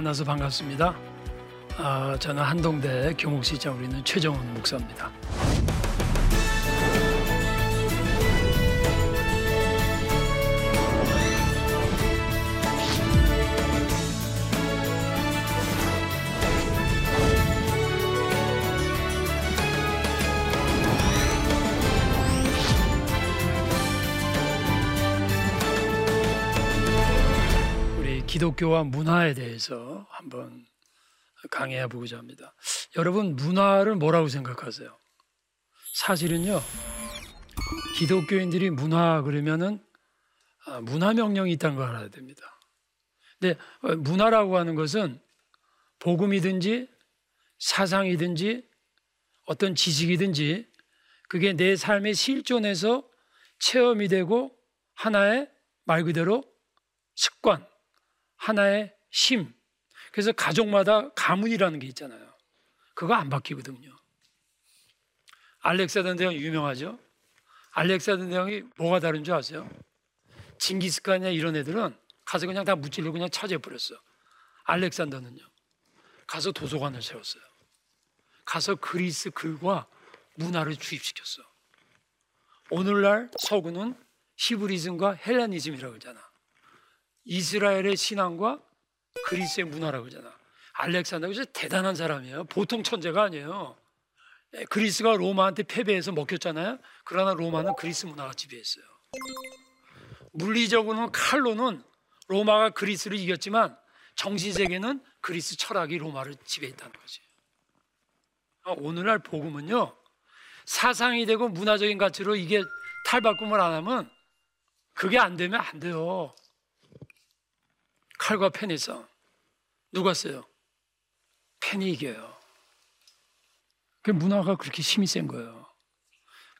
만나서 반갑습니다. 아, 저는 한동대 교목시장 우리는 최정훈 목사입니다. 기독교와 문화에 대해서 한번 강해해 보고자 합니다. 여러분 문화를 뭐라고 생각하세요? 사실은요 기독교인들이 문화 그러면은 아, 문화 명령이 있다는 걸 알아야 됩니다. 근데 문화라고 하는 것은 복음이든지 사상이든지 어떤 지식이든지 그게 내 삶에 실존해서 체험이 되고 하나의 말 그대로 습관, 하나의 심, 그래서 가족마다 가문이라는 게 있잖아요. 그거 안 바뀌거든요. 알렉산더 대왕 유명하죠? 알렉산더 대왕이 뭐가 다른 줄 아세요? 징기스칸이나 이런 애들은 가서 그냥 다 무찔러 그냥 차지해버렸어. 알렉산더는요. 가서 도서관을 세웠어요. 가서 그리스 글과 문화를 주입시켰어. 오늘날 서구는 히브리즘과 헬레니즘이라고 그러잖아. 이스라엘의 신앙과 그리스의 문화라고 그러잖아. 알렉산더가 진짜 대단한 사람이에요. 보통 천재가 아니에요. 예, 그리스가 로마한테 패배해서 먹혔잖아요. 그러나 로마는 그리스 문화가 지배했어요. 물리적으로는 칼로는 로마가 그리스를 이겼지만 정신 세계는 그리스 철학이 로마를 지배했다는 거지. 아, 오늘날 복음은요 사상이 되고 문화적인 가치로 이게 탈바꿈을 안 하면 그게 안 되면 안 돼요. 칼과 펜의 싸움. 누가 써요? 펜이 이겨요. 그 문화가 그렇게 힘이 센 거예요.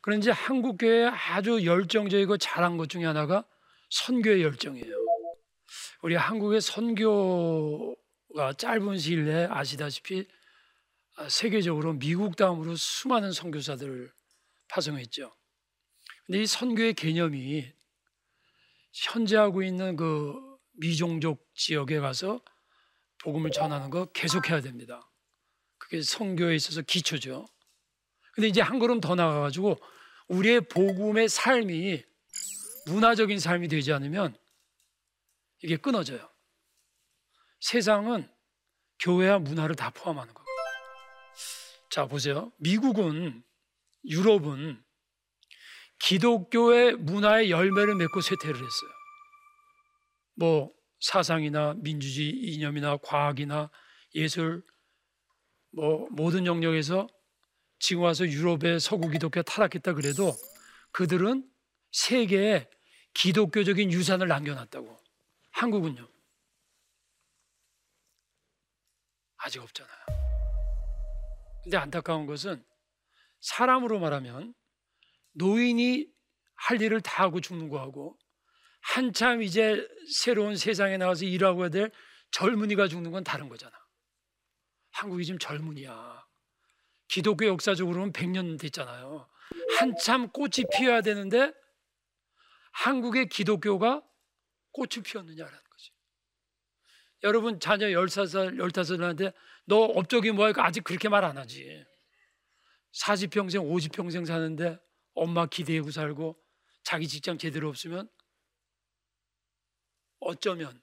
그런지 한국 교회 아주 열정적이고 잘한 것 중에 하나가 선교의 열정이에요. 우리 한국의 선교가 짧은 시일 내에 아시다시피 세계적으로 미국 다음으로 수많은 선교사들을 파송했죠. 근데 이 선교의 개념이 현재 하고 있는 그 미종족 지역에 가서 복음을 전하는 거 계속해야 됩니다. 그게 성교에 있어서 기초죠. 근데 이제 한 걸음 더 나가가지고 우리의 복음의 삶이 문화적인 삶이 되지 않으면 이게 끊어져요. 세상은 교회와 문화를 다 포함하는 거예요. 자, 보세요. 미국은, 유럽은 기독교의 문화의 열매를 맺고 쇠퇴를 했어요. 뭐 사상이나 민주주의 이념이나 과학이나 예술 뭐 모든 영역에서 지금 와서 유럽의 서구 기독교 타락했다 그래도 그들은 세계에 기독교적인 유산을 남겨놨다고. 한국은요? 아직 없잖아요. 근데 안타까운 것은 사람으로 말하면 노인이 할 일을 다 하고 죽는 거하고 한참 이제 새로운 세상에 나와서 일하고 해야 될 젊은이가 죽는 건 다른 거잖아. 한국이 지금 젊은이야. 기독교 역사적으로는 100년 됐잖아요. 한참 꽃이 피어야 되는데 한국의 기독교가 꽃을 피웠느냐라는 거지. 여러분 자녀 13살, 15살한테 너 업적이 뭐야? 아직 그렇게 말 안 하지. 40평생, 50평생 사는데 엄마 기대고 살고 자기 직장 제대로 없으면 어쩌면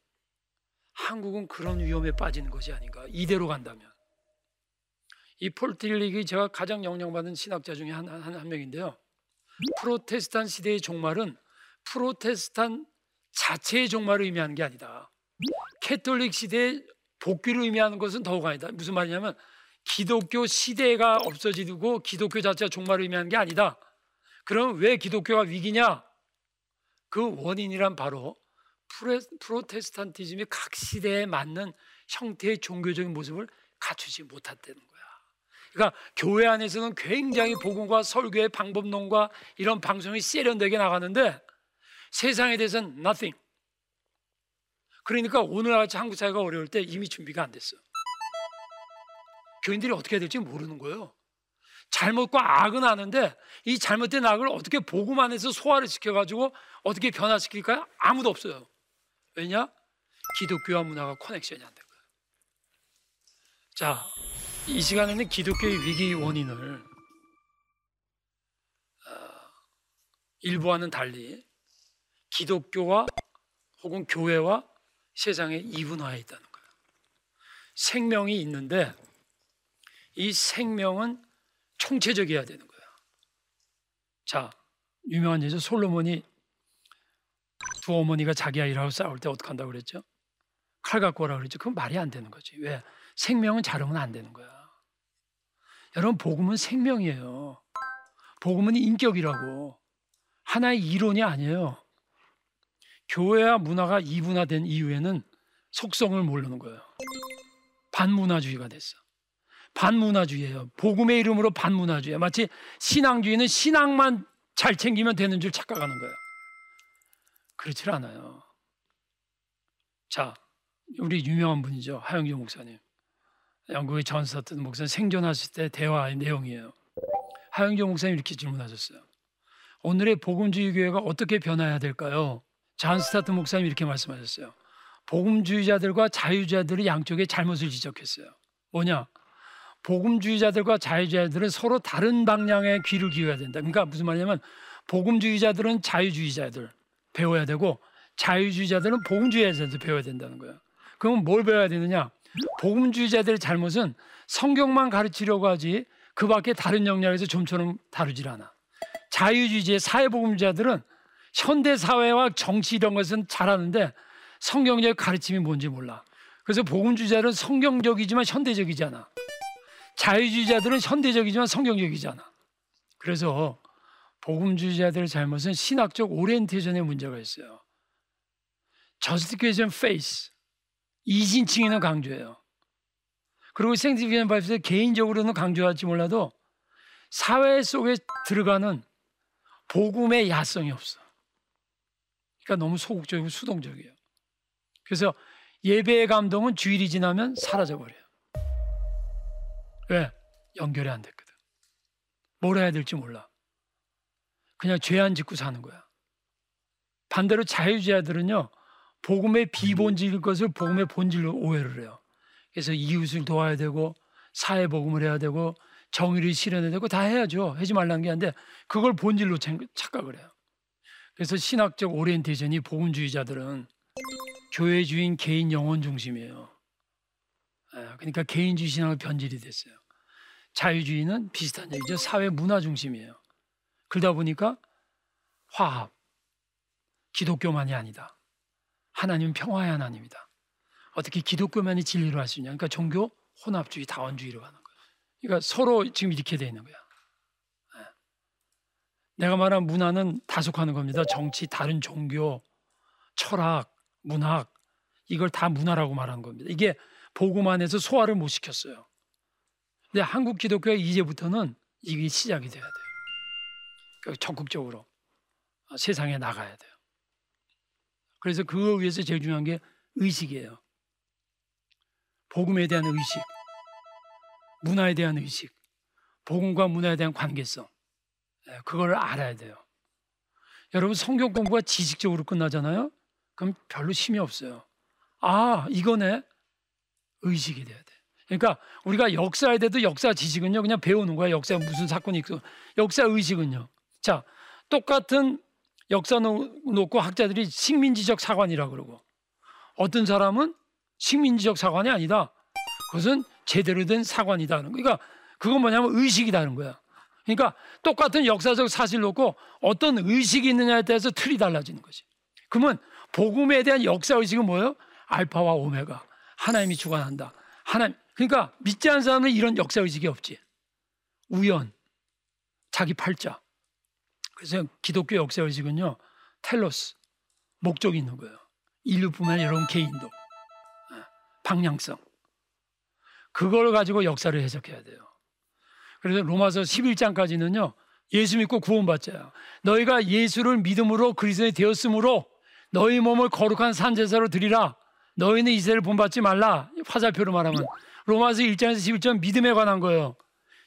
한국은 그런 위험에 빠지는 것이 아닌가. 이대로 간다면. 이 폴 틸릭이 제가 가장 영향받은 신학자 중에 한, 한, 한 명인데요. 프로테스탄 시대의 종말은 프로테스탄 자체의 종말을 의미하는 게 아니다. 캐톨릭 시대의 복귀를 의미하는 것은 더욱 아니다. 무슨 말이냐면 기독교 시대가 없어지고 기독교 자체가 종말을 의미하는 게 아니다. 그럼 왜 기독교가 위기냐? 그 원인이란 바로 프로테스탄티즘이 각 시대에 맞는 형태의 종교적인 모습을 갖추지 못했다는 거야. 그러니까 교회 안에서는 굉장히 복음과 설교의 방법론과 이런 방송이 세련되게 나가는데 세상에 대해서는 nothing. 그러니까 오늘같이 한국 사회가 어려울 때 이미 준비가 안 됐어. 교인들이 어떻게 해야 될지 모르는 거예요. 잘못과 악은 아는데 이 잘못된 악을 어떻게 복음 안에서 소화를 시켜가지고 어떻게 변화시킬까요? 아무도 없어요. 왜냐? 기독교와 문화가 커넥션이 안된 거예요. 자, 이 시간에는 기독교의 위기 원인을 어, 일부와는 달리 기독교와 혹은 교회와 세상의 이분화에 있다는 거예요. 생명이 있는데 이 생명은 총체적이어야 되는 거예요. 자, 유명한 예죠. 솔로몬이 두 어머니가 자기 아이라고 싸울 때 어떻게 한다고 그랬죠? 칼 갖고 오라 그랬죠. 그건 말이 안 되는 거지. 왜? 생명은 자르면 안 되는 거야. 여러분, 복음은 생명이에요. 복음은 인격이라고. 하나의 이론이 아니에요. 교회와 문화가 이분화된 이후에는 속성을 모르는 거예요. 반문화주의가 됐어. 반문화주의예요. 복음의 이름으로 반문화주의. 마치 신앙주의는 신앙만 잘 챙기면 되는 줄 착각하는 거예요. 그렇지 않아요. 자, 우리 유명한 분이죠. 하용조 목사님. 영국의 존 스토트 목사님 생존하실 때 대화의 내용이에요. 하용조 목사님 이렇게 질문하셨어요. 오늘의 복음주의 교회가 어떻게 변화해야 될까요? 존 스토트 목사님 이렇게 말씀하셨어요. 복음주의자들과 자유주의자들이 양쪽에 잘못을 지적했어요. 뭐냐? 복음주의자들과 자유주의자들은 서로 다른 방향의 귀를 기울여야 된다. 그러니까 무슨 말이냐면 복음주의자들은 자유주의자들 배워야 되고 자유주의자들은 복음주의자들 배워야 된다는 거예요. 그럼 뭘 배워야 되느냐? 복음주의자들의 잘못은 성경만 가르치려고 하지 그 밖에 다른 영역에서 좀처럼 다루질 않아. 자유주의자, 사회복음주의자들은 현대 사회와 정치 이런 것은 잘하는데 성경적 가르침이 뭔지 몰라. 그래서 복음주의자들은 성경적이지만 현대적이지 않아. 자유주의자들은 현대적이지만 성경적이지 않아. 그래서 복음주의자들의 잘못은 신학적 오리엔테이션에 문제가 있어요. justification by faith 이신칭의는 강조해요. 그리고 sanctification by faith 개인적으로는 강조할지 몰라도 사회 속에 들어가는 복음의 야성이 없어. 그러니까 너무 소극적이고 수동적이에요. 그래서 예배의 감동은 주일이 지나면 사라져 버려요. 왜? 연결이 안 됐거든. 뭘 해야 될지 몰라. 그냥 죄 안 짓고 사는 거야. 반대로 자유주의자들은요, 복음의 비본질일 것을 복음의 본질로 오해를 해요. 그래서 이웃을 도와야 되고, 사회복음을 해야 되고, 정의를 실현해야 되고, 다 해야죠. 하지 말라는 게 아닌데, 그걸 본질로 착각을 해요. 그래서 신학적 오리엔테이션이 복음주의자들은 교회 주인 개인 영혼 중심이에요. 예, 그러니까 개인주의 신앙을 변질이 됐어요. 자유주의는 비슷한 얘기죠. 사회 문화 중심이에요. 그러다 보니까 화합, 기독교만이 아니다. 하나님은 평화의 하나님이다. 어떻게 기독교만이 진리로 할 수 있냐? 그러니까 종교 혼합주의, 다원주의로 가는 거예요. 그러니까 서로 지금 이렇게 돼 있는 거야. 예. 내가 말한 문화는 다속하는 겁니다. 정치, 다른 종교, 철학, 문학 이걸 다 문화라고 말하는 겁니다. 이게 복음 안에서 소화를 못 시켰어요. 근데 한국 기독교가 이제부터는 이게 시작이 돼야 돼요. 그러니까 적극적으로 세상에 나가야 돼요. 그래서 그거 위해서 제일 중요한 게 의식이에요. 복음에 대한 의식, 문화에 대한 의식, 복음과 문화에 대한 관계성, 예, 그걸 알아야 돼요. 여러분 성경 공부가 지식적으로 끝나잖아요. 그럼 별로 힘이 없어요. 아, 이거네. 의식이 돼야 돼. 그러니까 우리가 역사에 대해도 역사 지식은요 그냥 배우는 거야. 역사에 무슨 사건이 있고 역사 의식은요. 자 똑같은 역사 놓고 학자들이 식민지적 사관이라 그러고 어떤 사람은 식민지적 사관이 아니다. 그것은 제대로 된 사관이다. 그러니까 그건 뭐냐면 의식이다는 거야. 그러니까 똑같은 역사적 사실 놓고 어떤 의식이 있느냐에 따라서 틀이 달라지는 거지. 그러면 복음에 대한 역사 의식은 뭐예요? 알파와 오메가. 하나님이 주관한다. 하나님. 그러니까 믿지 않는 사람은 이런 역사 의식이 없지. 우연, 자기 팔자. 그래서 기독교 역사 의식은요, 텔로스, 목적이 있는 거예요. 인류뿐만 여러분 개인도. 예, 방향성. 그걸 가지고 역사를 해석해야 돼요. 그래서 로마서 11장까지는요, 예수 믿고 구원받자요. 너희가 예수를 믿음으로 그리스도에 되었으므로 너희 몸을 거룩한 산제사로 드리라. 너희는 이세를 본받지 말라. 화살표로 말하면. 로마서 1장에서 11장 믿음에 관한 거예요.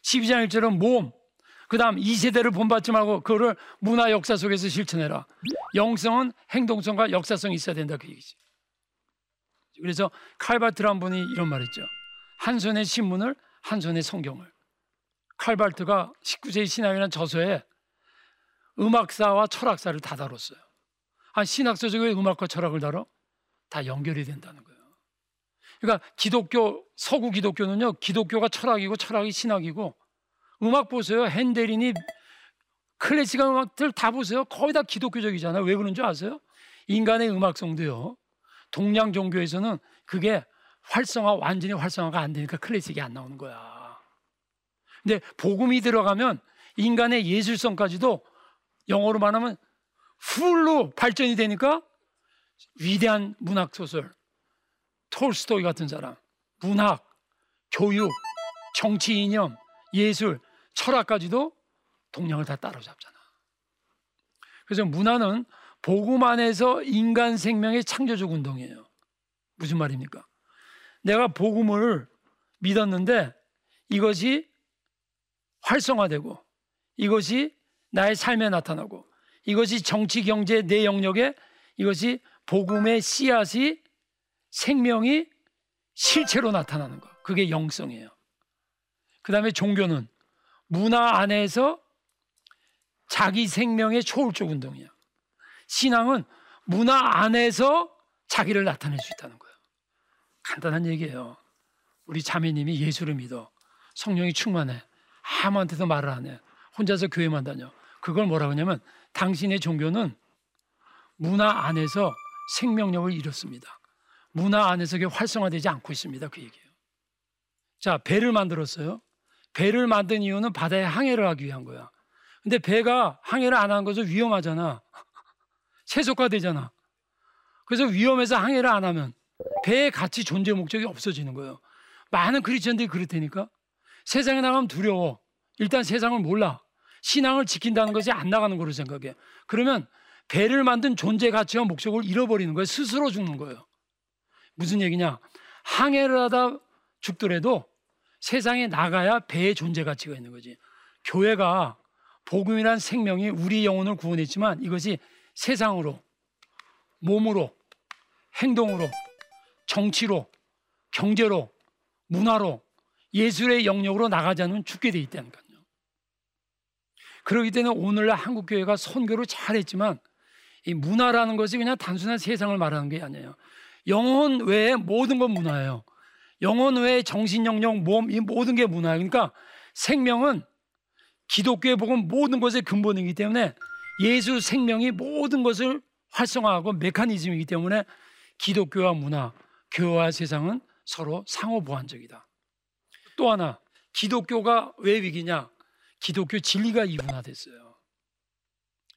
12장 1절은 몸. 그 다음 이 세대를 본받지 말고 그거를 문화 역사 속에서 실천해라. 영성은 행동성과 역사성이 있어야 된다 그 얘기지. 그래서 칼바트란 분이 이런 말했죠. 한 손에 신문을 한 손에 성경을. 칼발트가 19세기 신학이라는 저서에 음악사와 철학사를 다 다뤘어요. 아, 신학서 중에 음악과 철학을 다뤄? 다 연결이 된다는 거예요. 그러니까 기독교, 서구 기독교는요, 기독교가 철학이고 철학이 신학이고 음악 보세요. 핸델이니 클래식한 음악들 다 보세요. 거의 다 기독교적이잖아요. 왜 그런 줄 아세요? 인간의 음악성도요. 동양 종교에서는 그게 활성화, 완전히 활성화가 안 되니까 클래식이 안 나오는 거야. 근데 복음이 들어가면 인간의 예술성까지도 영어로 말하면 풀로 발전이 되니까 위대한 문학 소설, 톨스토이 같은 사람, 문학, 교육, 정치 이념, 예술, 철학까지도 동양을 다 따라잡잖아. 그래서 문화는 복음 안에서 인간 생명의 창조적 운동이에요. 무슨 말입니까? 내가 복음을 믿었는데 이것이 활성화되고 이것이 나의 삶에 나타나고 이것이 정치 경제 내 영역에 이것이 복음의 씨앗이 생명이 실체로 나타나는 것. 그게 영성이에요. 그 다음에 종교는 문화 안에서 자기 생명의 초월적 운동이야. 신앙은 문화 안에서 자기를 나타낼 수 있다는 거예요. 간단한 얘기예요. 우리 자매님이 예수를 믿어. 성령이 충만해. 아무한테도 말을 안 해. 혼자서 교회만 다녀. 그걸 뭐라고 하냐면 당신의 종교는 문화 안에서 생명력을 잃었습니다. 문화 안에서 활성화되지 않고 있습니다. 그 얘기예요. 자, 배를 만들었어요. 배를 만든 이유는 바다에 항해를 하기 위한 거야. 근데 배가 항해를 안 하는 것은 위험하잖아. 세속화되잖아. 그래서 위험해서 항해를 안 하면 배의 가치 존재 목적이 없어지는 거예요. 많은 크리스천들이 그렇다니까. 세상에 나가면 두려워. 일단 세상을 몰라. 신앙을 지킨다는 것이 안 나가는 거로 생각해. 그러면 배를 만든 존재 가치와 목적을 잃어버리는 거예요. 스스로 죽는 거예요. 무슨 얘기냐? 항해를 하다 죽더라도 세상에 나가야 배의 존재 가치가 있는 거지. 교회가 복음이란 생명이 우리 영혼을 구원했지만 이것이 세상으로, 몸으로, 행동으로, 정치로, 경제로, 문화로, 예술의 영역으로 나가지 않으면 죽게 돼 있다니까요. 그렇기 때문에 오늘날 한국 교회가 선교를 잘했지만 이 문화라는 것이 그냥 단순한 세상을 말하는 게 아니에요. 영혼 외에 모든 건 문화예요. 영혼 외에 정신 영역, 몸, 이 모든 게 문화예요. 그러니까 생명은 기독교에 복음 모든 것의 근본이기 때문에 예수 생명이 모든 것을 활성화하고 메커니즘이기 때문에 기독교와 문화, 교회와 세상은 서로 상호 보완적이다. 또 하나, 기독교가 왜 위기냐? 기독교 진리가 이분화됐어요.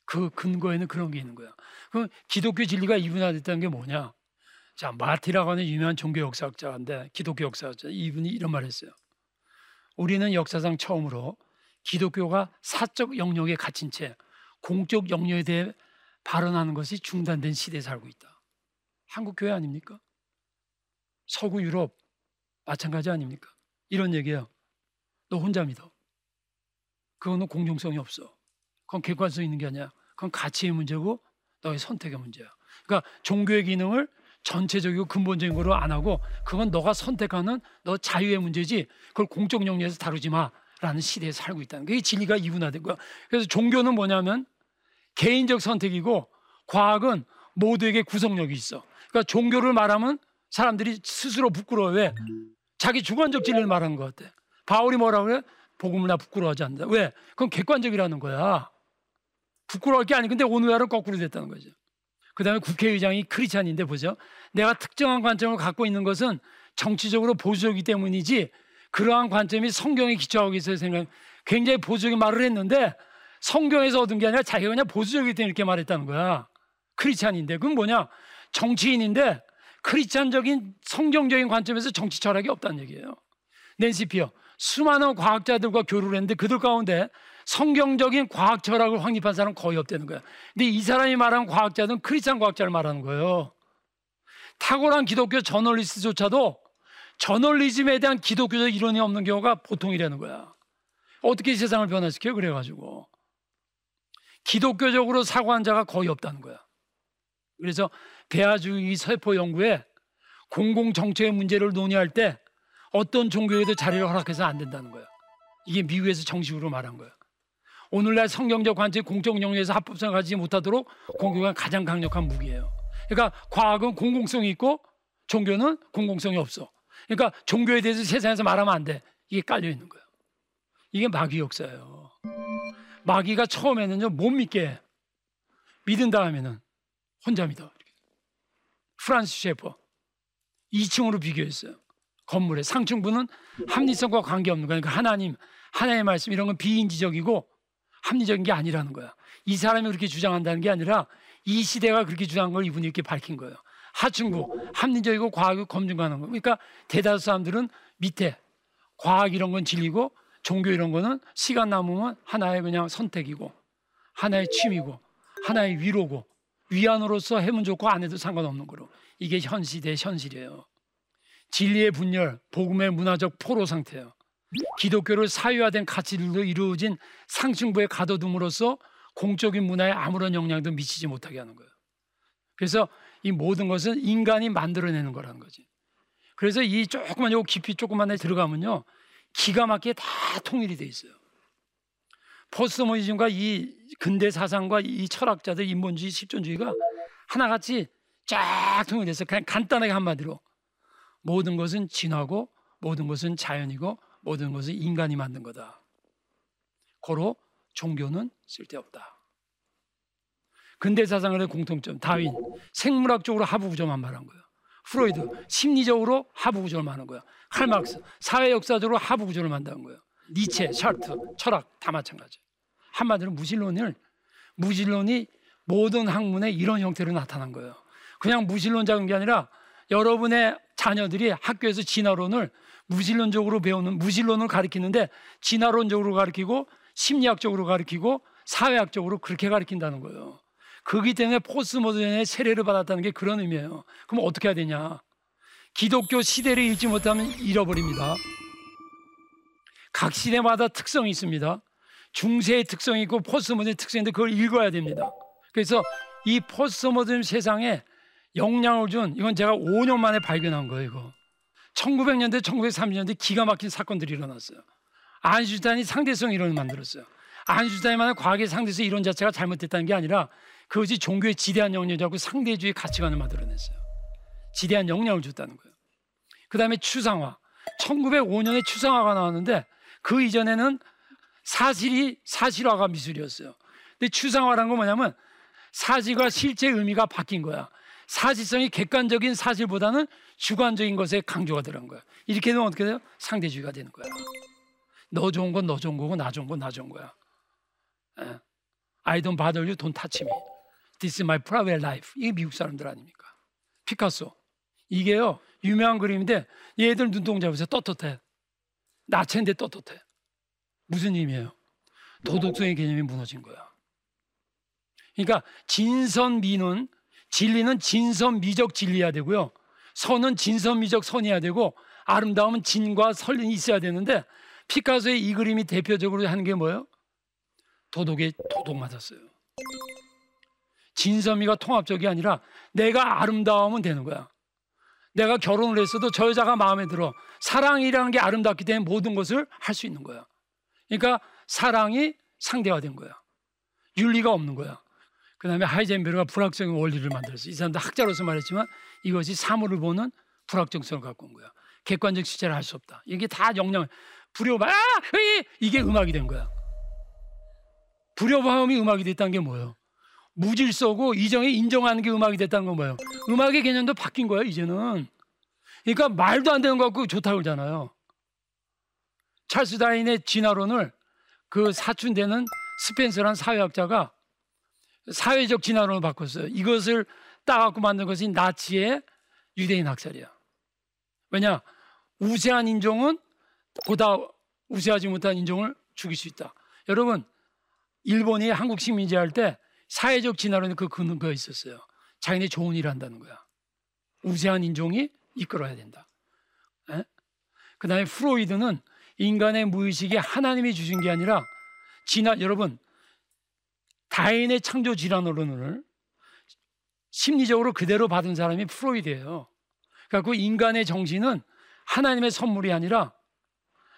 그 근거에는 그런 게 있는 거야. 그 기독교 진리가 이분화됐다는 게 뭐냐? 자, 마티라고 하는 유명한 종교 역사학자인데 기독교 역사학자 이분이 이런 말 했어요. 우리는 역사상 처음으로 기독교가 사적 영역에 갇힌 채 공적 영역에 대해 발언하는 것이 중단된 시대에 살고 있다. 한국 교회 아닙니까? 서구 유럽 마찬가지 아닙니까? 이런 얘기예요. 너 혼자 믿어. 그거는 공정성이 없어. 그건 객관성 있는 게 아니야. 그건 가치의 문제고 너의 선택의 문제야. 그러니까 종교의 기능을 전체적이고 근본적인 거로 안 하고 그건 너가 선택하는 너 자유의 문제지 그걸 공적 영역에서 다루지 마라는 시대에 살고 있다는 게 진리가 이분화된 거야. 그래서 종교는 뭐냐면 개인적 선택이고 과학은 모두에게 구속력이 있어. 그러니까 종교를 말하면 사람들이 스스로 부끄러워 왜? 자기 주관적 진리를 말하는 것 같아. 바울이 뭐라고 그래? 복음을 나 부끄러워하지 않는다. 왜? 그건 객관적이라는 거야. 부끄러울 게 아니. 근데 오늘날은 거꾸로 됐다는 거죠. 그 다음에 국회의장이 크리스찬인데 보죠. 내가 특정한 관점을 갖고 있는 것은 정치적으로 보수적이기 때문이지 그러한 관점이 성경에 기초하고 있어야 생각 굉장히 보수적인 말을 했는데 성경에서 얻은 게 아니라 자기가 그냥 보수적이기 때문에 이렇게 말했다는 거야. 크리스찬인데 그건 뭐냐? 정치인인데 크리스찬적인 성경적인 관점에서 정치 철학이 없다는 얘기예요. 낸시 피어 수많은 과학자들과 교류를 했는데 그들 가운데 성경적인 과학 철학을 확립한 사람은 거의 없다는 거야. 근데 이 사람이 말하는 과학자는 크리스찬 과학자를 말하는 거예요. 탁월한 기독교 저널리스트조차도 저널리즘에 대한 기독교적 이론이 없는 경우가 보통이라는 거야. 어떻게 세상을 변화시켜요? 그래가지고. 기독교적으로 사고한 자가 거의 없다는 거야. 그래서 대화주의 세포 연구에 공공정책의 문제를 논의할 때 어떤 종교에도 자리를 허락해서 안 된다는 거야. 이게 미국에서 정식으로 말한 거야. 오늘날 성경적 관점 공적 영역에서 합법성을 가지지 못하도록 공교가 가장 강력한 무기예요. 그러니까 과학은 공공성이 있고 종교는 공공성이 없어. 그러니까 종교에 대해서 세상에서 말하면 안 돼. 이게 깔려 있는 거예요. 이게 마귀 역사예요. 마귀가 처음에는요 못 믿게 믿은 다음에는 혼자 믿어. 프란스 셰퍼 2층으로 비교했어요. 건물의 상층부는 합리성과 관계없는 거니까 그러니까 하나님, 하나님의 말씀 이런 건 비인지적이고 합리적인 게 아니라는 거야. 이 사람이 그렇게 주장한다는 게 아니라 이 시대가 그렇게 주장한 걸 이분이 이렇게 밝힌 거예요. 하층부, 합리적이고 과학을 검증하는 거. 그러니까 대다수 사람들은 밑에 과학 이런 건 진리고 종교 이런 거는 시간 남으면 하나의 그냥 선택이고 하나의 취미고 하나의 위로고 위안으로서 해면 좋고 안 해도 상관없는 거로 이게 현 시대의 현실이에요. 진리의 분열, 복음의 문화적 포로 상태예요. 기독교를 사유화된 가치들로 이루어진 상층부에 가둬둠으로써 공적인 문화에 아무런 영향도 미치지 못하게 하는 거예요. 그래서 이 모든 것은 인간이 만들어내는 거라는 거지. 그래서 이 조그만 요 깊이 조그만에 들어가면요. 기가 막히게 다 통일이 돼 있어요. 포스모니즘과 이 근대 사상과 이 철학자들 인본주의, 실존주의가 하나같이 쫙 통일돼서 그냥 간단하게 한마디로 모든 것은 진화고 모든 것은 자연이고 모든 것은 인간이 만든 거다. 고로 종교는 쓸데없다. 근대 사상의 공통점 다윈 생물학적으로 하부 구조만 말한 거예요. 프로이드 심리적으로 하부 구조를 말하는 거야. 칼막스 사회 역사적으로 하부 구조를 만드는 거예요. 니체, 샤르트, 철학 다 마찬가지. 한마디로 무신론을 무신론이 모든 학문의 이런 형태로 나타난 거예요. 그냥 무신론자인 게 아니라 여러분의 자녀들이 학교에서 진화론을 무신론적으로 배우는 무신론을 가르치는데 진화론적으로 가르치고 심리학적으로 가르치고 사회학적으로 그렇게 가르친다는 거예요. 그기 때문에 포스모던의 세례를 받았다는 게 그런 의미예요. 그럼 어떻게 해야 되냐? 기독교 시대를 읽지 못하면 잃어버립니다. 각 시대마다 특성이 있습니다. 중세의 특성이 있고 포스모던의 특성인데 그걸 읽어야 됩니다. 그래서 이 포스모던 세상에 영향을 준 이건 제가 5년 만에 발견한 거예요. 이거 1900년대, 1930년대 기가 막힌 사건들이 일어났어요. 안슈타인이 상대성 이론을 만들었어요. 안슈타인만의 과학의 상대성 이론 자체가 잘못됐다는 게 아니라 그것이 종교의 지대한 영향이라고 상대주의 가치관을 만들어냈어요. 지대한 영향을 줬다는 거예요. 그 다음에 추상화. 1905년에 추상화가 나왔는데 그 이전에는 사실이 사실화가 미술이었어요. 근데 추상화란 건 뭐냐면 사실과 실제 의미가 바뀐 거야. 사실성이 객관적인 사실보다는 주관적인 것에 강조가 들어간 거야. 이렇게 되면 어떻게 돼요? 상대주의가 되는 거야. 너 좋은 건 너 좋은 거고 나 좋은 건 나 좋은 거야. 예. I don't bother you, don't touch me. This is my private life. 이게 미국 사람들 아닙니까? 피카소. 이게요, 유명한 그림인데 얘들 눈동자 보세요. 떳떳해. 나체인데 떳떳해. 무슨 의미예요? 도덕성의 개념이 무너진 거야. 그러니까 진선미는 진리는 진선미적 진리해야 되고요. 선은 진선미적 선이어야 되고 아름다움은 진과 선이 있어야 되는데 피카소의 이 그림이 대표적으로 하는 게 뭐예요? 도덕에 도덕 맞았어요. 진선미가 통합적이 아니라 내가 아름다우면 되는 거야. 내가 결혼을 했어도 저 여자가 마음에 들어. 사랑이라는 게 아름답기 때문에 모든 것을 할 수 있는 거야. 그러니까 사랑이 상대화된 거야. 윤리가 없는 거야. 그 다음에 하이젠베르가 불확정의 원리를 만들었어. 이 사람도 학자로서 말했지만 이것이 사물을 보는 불확정성을 갖고 온 거야. 객관적 시제를 할 수 없다. 이게 다 영향, 불효바, 아! 이게 음악이 된 거야. 불효바음이 음악이 됐다는 게 뭐예요? 무질서고 이정에 인정하는 게 음악이 됐다는 건 뭐예요? 음악의 개념도 바뀐 거예요, 이제는. 그러니까 말도 안 되는 거 갖고 좋다고 그러잖아요. 찰스 다인의 진화론을 그 사춘되는 스펜서라는 사회학자가 사회적 진화론을 바꿨어요. 이것을 따갖고 만든 것이 나치의 유대인 학살이야. 왜냐? 우세한 인종은 보다 우세하지 못한 인종을 죽일 수 있다. 여러분, 일본이 한국 식민지 할 때 사회적 진화론에 그 근거가 있었어요. 자기네 좋은 일을 한다는 거야. 우세한 인종이 이끌어야 된다. 그 다음에 프로이드는 인간의 무의식이 하나님이 주신 게 아니라 진화, 여러분, 다인의 창조 질환론을 심리적으로 그대로 받은 사람이 프로이드예요. 그러니까 그 인간의 정신은 하나님의 선물이 아니라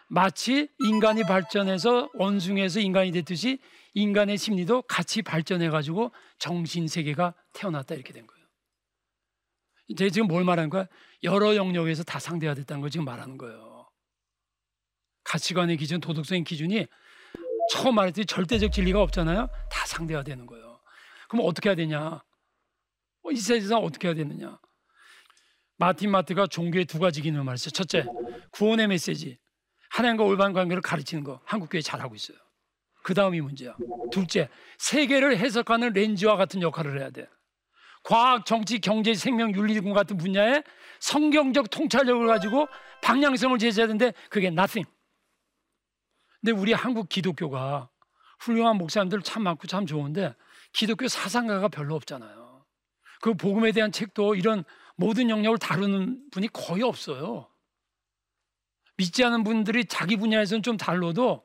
마치 인간이 발전해서 원숭이에서 인간이 됐듯이 인간의 심리도 같이 발전해 가지고 정신 세계가 태어났다 이렇게 된 거예요. 이제 지금 뭘 말하는 거야? 여러 영역에서 다 상대가 됐다는 걸 지금 말하는 거예요. 가치관의 기준, 도덕성의 기준이 처음 말했듯이 절대적 진리가 없잖아요. 다 상대가 되는 거예요. 그럼 어떻게 해야 되냐? 어, 이 세상 어떻게 해야 되느냐? 마틴 마트가 종교의 두 가지 기능을 말했어요. 첫째, 구원의 메시지. 하나님과 올바른 관계를 가르치는 거 한국교회 잘하고 있어요. 그 다음이 문제야. 둘째, 세계를 해석하는 렌즈와 같은 역할을 해야 돼. 과학, 정치, 경제, 생명, 윤리공 같은 분야에 성경적 통찰력을 가지고 방향성을 제시해야 되는데 그게 nothing. 근데 우리 한국 기독교가 훌륭한 목사님들 참 많고 참 좋은데 기독교 사상가가 별로 없잖아요. 그 복음에 대한 책도 이런 모든 영역을 다루는 분이 거의 없어요. 믿지 않는 분들이 자기 분야에서는 좀 달라도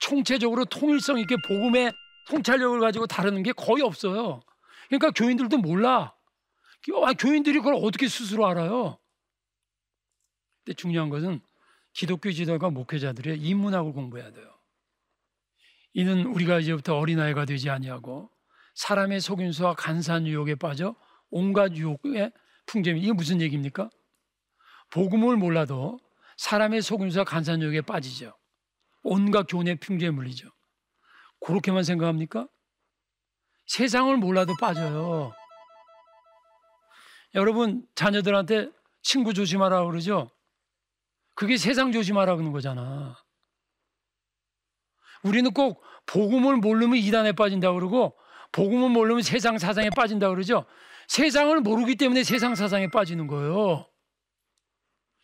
총체적으로 통일성 있게 복음의 통찰력을 가지고 다루는 게 거의 없어요. 그러니까 교인들도 몰라. 아, 교인들이 그걸 어떻게 스스로 알아요? 근데 중요한 것은 기독교 지도가 목회자들의 인문학을 공부해야 돼요. 이는 우리가 이제부터 어린아이가 되지 아니하고 사람의 속임수와 간사한 유혹에 빠져 온갖 유혹에 풍점이 이게 무슨 얘기입니까? 복음을 몰라도 사람의 속임수와 유혹에 빠지죠. 온갖 교훈의 풍조에 물리죠. 그렇게만 생각합니까? 세상을 몰라도 빠져요. 여러분 자녀들한테 친구 조심하라 그러죠. 그게 세상 조심하라 그러는 거잖아. 우리는 꼭 복음을 모르면 이단에 빠진다 그러고 복음을 모르면 세상 사상에 빠진다 그러죠. 세상을 모르기 때문에 세상 사상에 빠지는 거예요.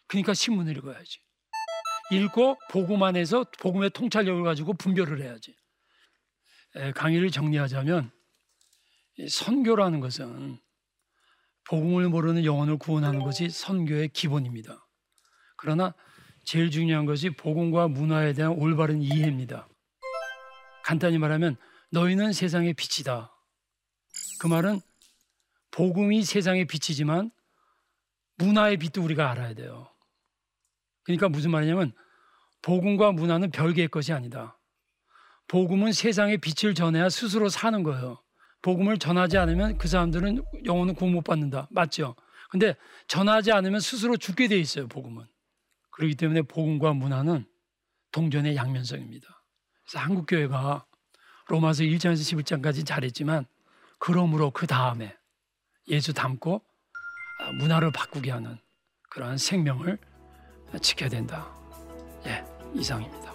그러니까 신문을 읽어야지. 읽고 복음 안에서 복음의 통찰력을 가지고 분별을 해야지. 강의를 정리하자면 선교라는 것은 복음을 모르는 영혼을 구원하는 것이 선교의 기본입니다. 그러나 제일 중요한 것이 복음과 문화에 대한 올바른 이해입니다. 간단히 말하면 너희는 세상의 빛이다. 그 말은 복음이 세상의 빛이지만 문화의 빛도 우리가 알아야 돼요. 그러니까 무슨 말이냐면 복음과 문화는 별개의 것이 아니다. 복음은 세상의 빛을 전해야 스스로 사는 거예요. 복음을 전하지 않으면 그 사람들은 영혼은 구원 못 받는다. 맞죠? 근데 전하지 않으면 스스로 죽게 돼 있어요, 복음은. 그렇기 때문에 복음과 문화는 동전의 양면성입니다. 그래서 한국 교회가 로마서 1장에서 11장까지 잘했지만 그러므로 그 다음에 예수 닮고 문화를 바꾸게 하는 그러한 생명을 지켜야 된다. 예, 이상입니다.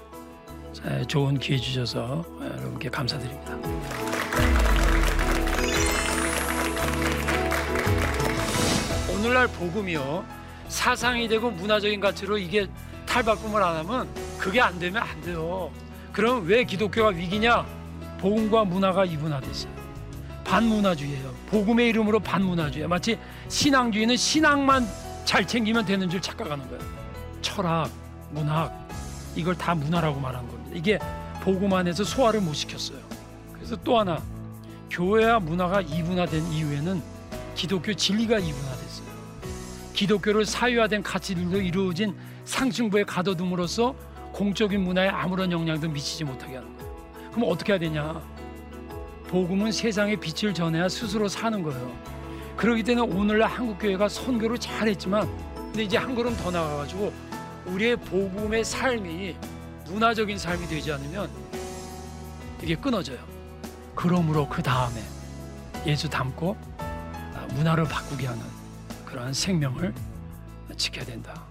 좋은 기회 주셔서 여러분께 감사드립니다. 오늘날 복음이요. 사상이 되고 문화적인 가치로 이게 탈바꿈을 안 하면 그게 안 되면 안 돼요. 그럼 왜 기독교가 위기냐? 복음과 문화가 이분화됐어요. 반문화주의예요. 복음의 이름으로 반문화주의. 마치 신앙주의는 신앙만 잘 챙기면 되는 줄 착각하는 거예요. 철학, 문학 이걸 다 문화라고 말한 겁니다. 이게 복음 안에서 소화를 못 시켰어요. 그래서 또 하나 교회와 문화가 이분화된 이후에는 기독교 진리가 이분화됐어요. 기독교를 사유화된 가치들도 이루어진 상층부에 가둬둠으로써 공적인 문화에 아무런 영향도 미치지 못하게 하는 거예요. 그럼 어떻게 해야 되냐? 복음은 세상에 빛을 전해야 스스로 사는 거예요. 그렇기 때문에 오늘날 한국 교회가 선교를 잘했지만, 근데 이제 한 걸음 더 나가가지고 우리의 복음의 삶이 문화적인 삶이 되지 않으면 이게 끊어져요. 그러므로 그 다음에 예수 닮고 문화를 바꾸게 하는 그러한 생명을 지켜야 된다.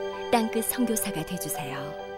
땅끝 선교사가 되주세요.